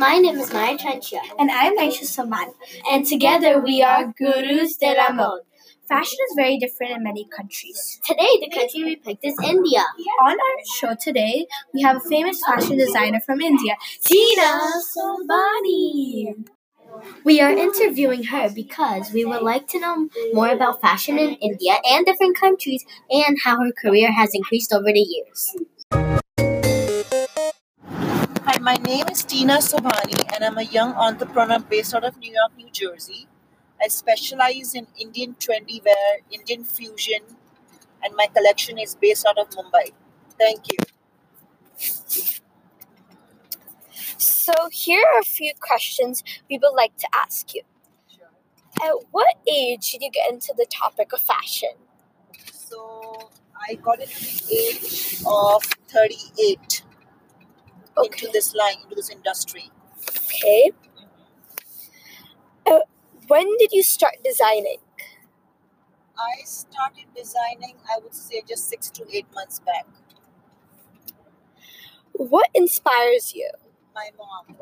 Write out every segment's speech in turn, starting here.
My name is Maya Chanchia. And I'm Aisha Saman. And together we are Gurus de la Mode. Fashion is very different in many countries. Today, the country we picked is India. On our show today, we have a famous fashion designer from India, Tina Sobhani. We are interviewing her because we would like to know more about fashion in India and different countries and how her career has increased over the years. My name is Tina Sobhani, and I'm a young entrepreneur based out of New York, New Jersey. I specialize in Indian trendy wear, Indian fusion, and my collection is based out of Mumbai. Thank you. So, here are a few questions we would like to ask you. At what age did you get into the topic of fashion? So, I got into the age of 38 Okay. into this line, into this industry. Okay. Uh, when did you start designing? I started designing, I would say, just six to eight months back. What inspires you? My mom.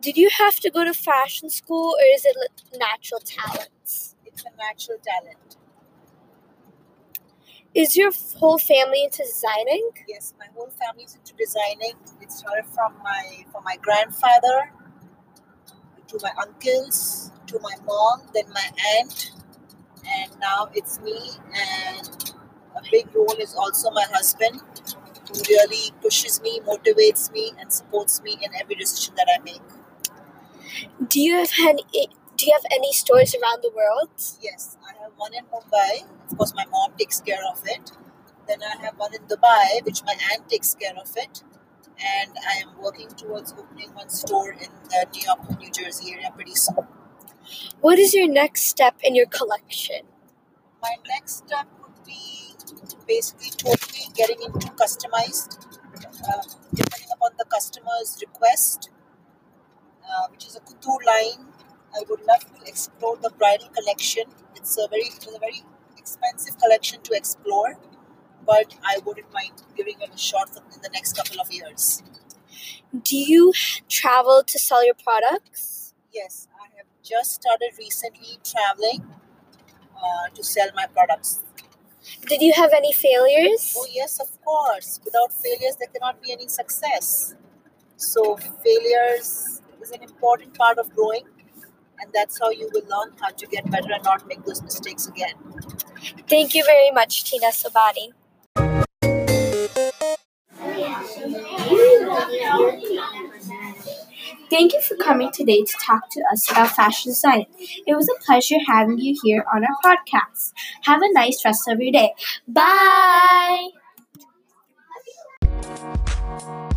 Did you have to go to fashion school or is it natural talents? It's a natural talent. Is your whole family into designing? Yes, my whole family is into designing. It started from my from my grandfather to my uncles to my mom, then my aunt, and now it's me. And a big role is also my husband, who really pushes me, motivates me, and supports me in every decision that I make. Do you have any do you have any stores around the world? Yes, have one in Mumbai. Of course, my mom takes care of it. Then I have one in Dubai, which my aunt takes care of it. And I am working towards opening one store in the New York, New Jersey area pretty soon. What is your next step in your collection? My next step would be basically totally getting into customized, uh, depending upon the customer's request, uh, which is a couture line. I would love to explore the bridal collection. It's a very, it's a very expensive collection to explore, but I wouldn't mind giving it a shot for, in the next couple of years. Do you travel to sell your products? Yes, I have just started recently traveling uh, to sell my products. Did you have any failures? Oh, yes, of course. Without failures, there cannot be any success. So, failures is an important part of growing, and that's how you will learn how to get better and not make those mistakes again. Thank you very much, Tina Sobhani. Thank you for coming today to talk to us about fashion design. It was a pleasure having you here on our podcast. Have a nice rest of your day. Bye. Bye.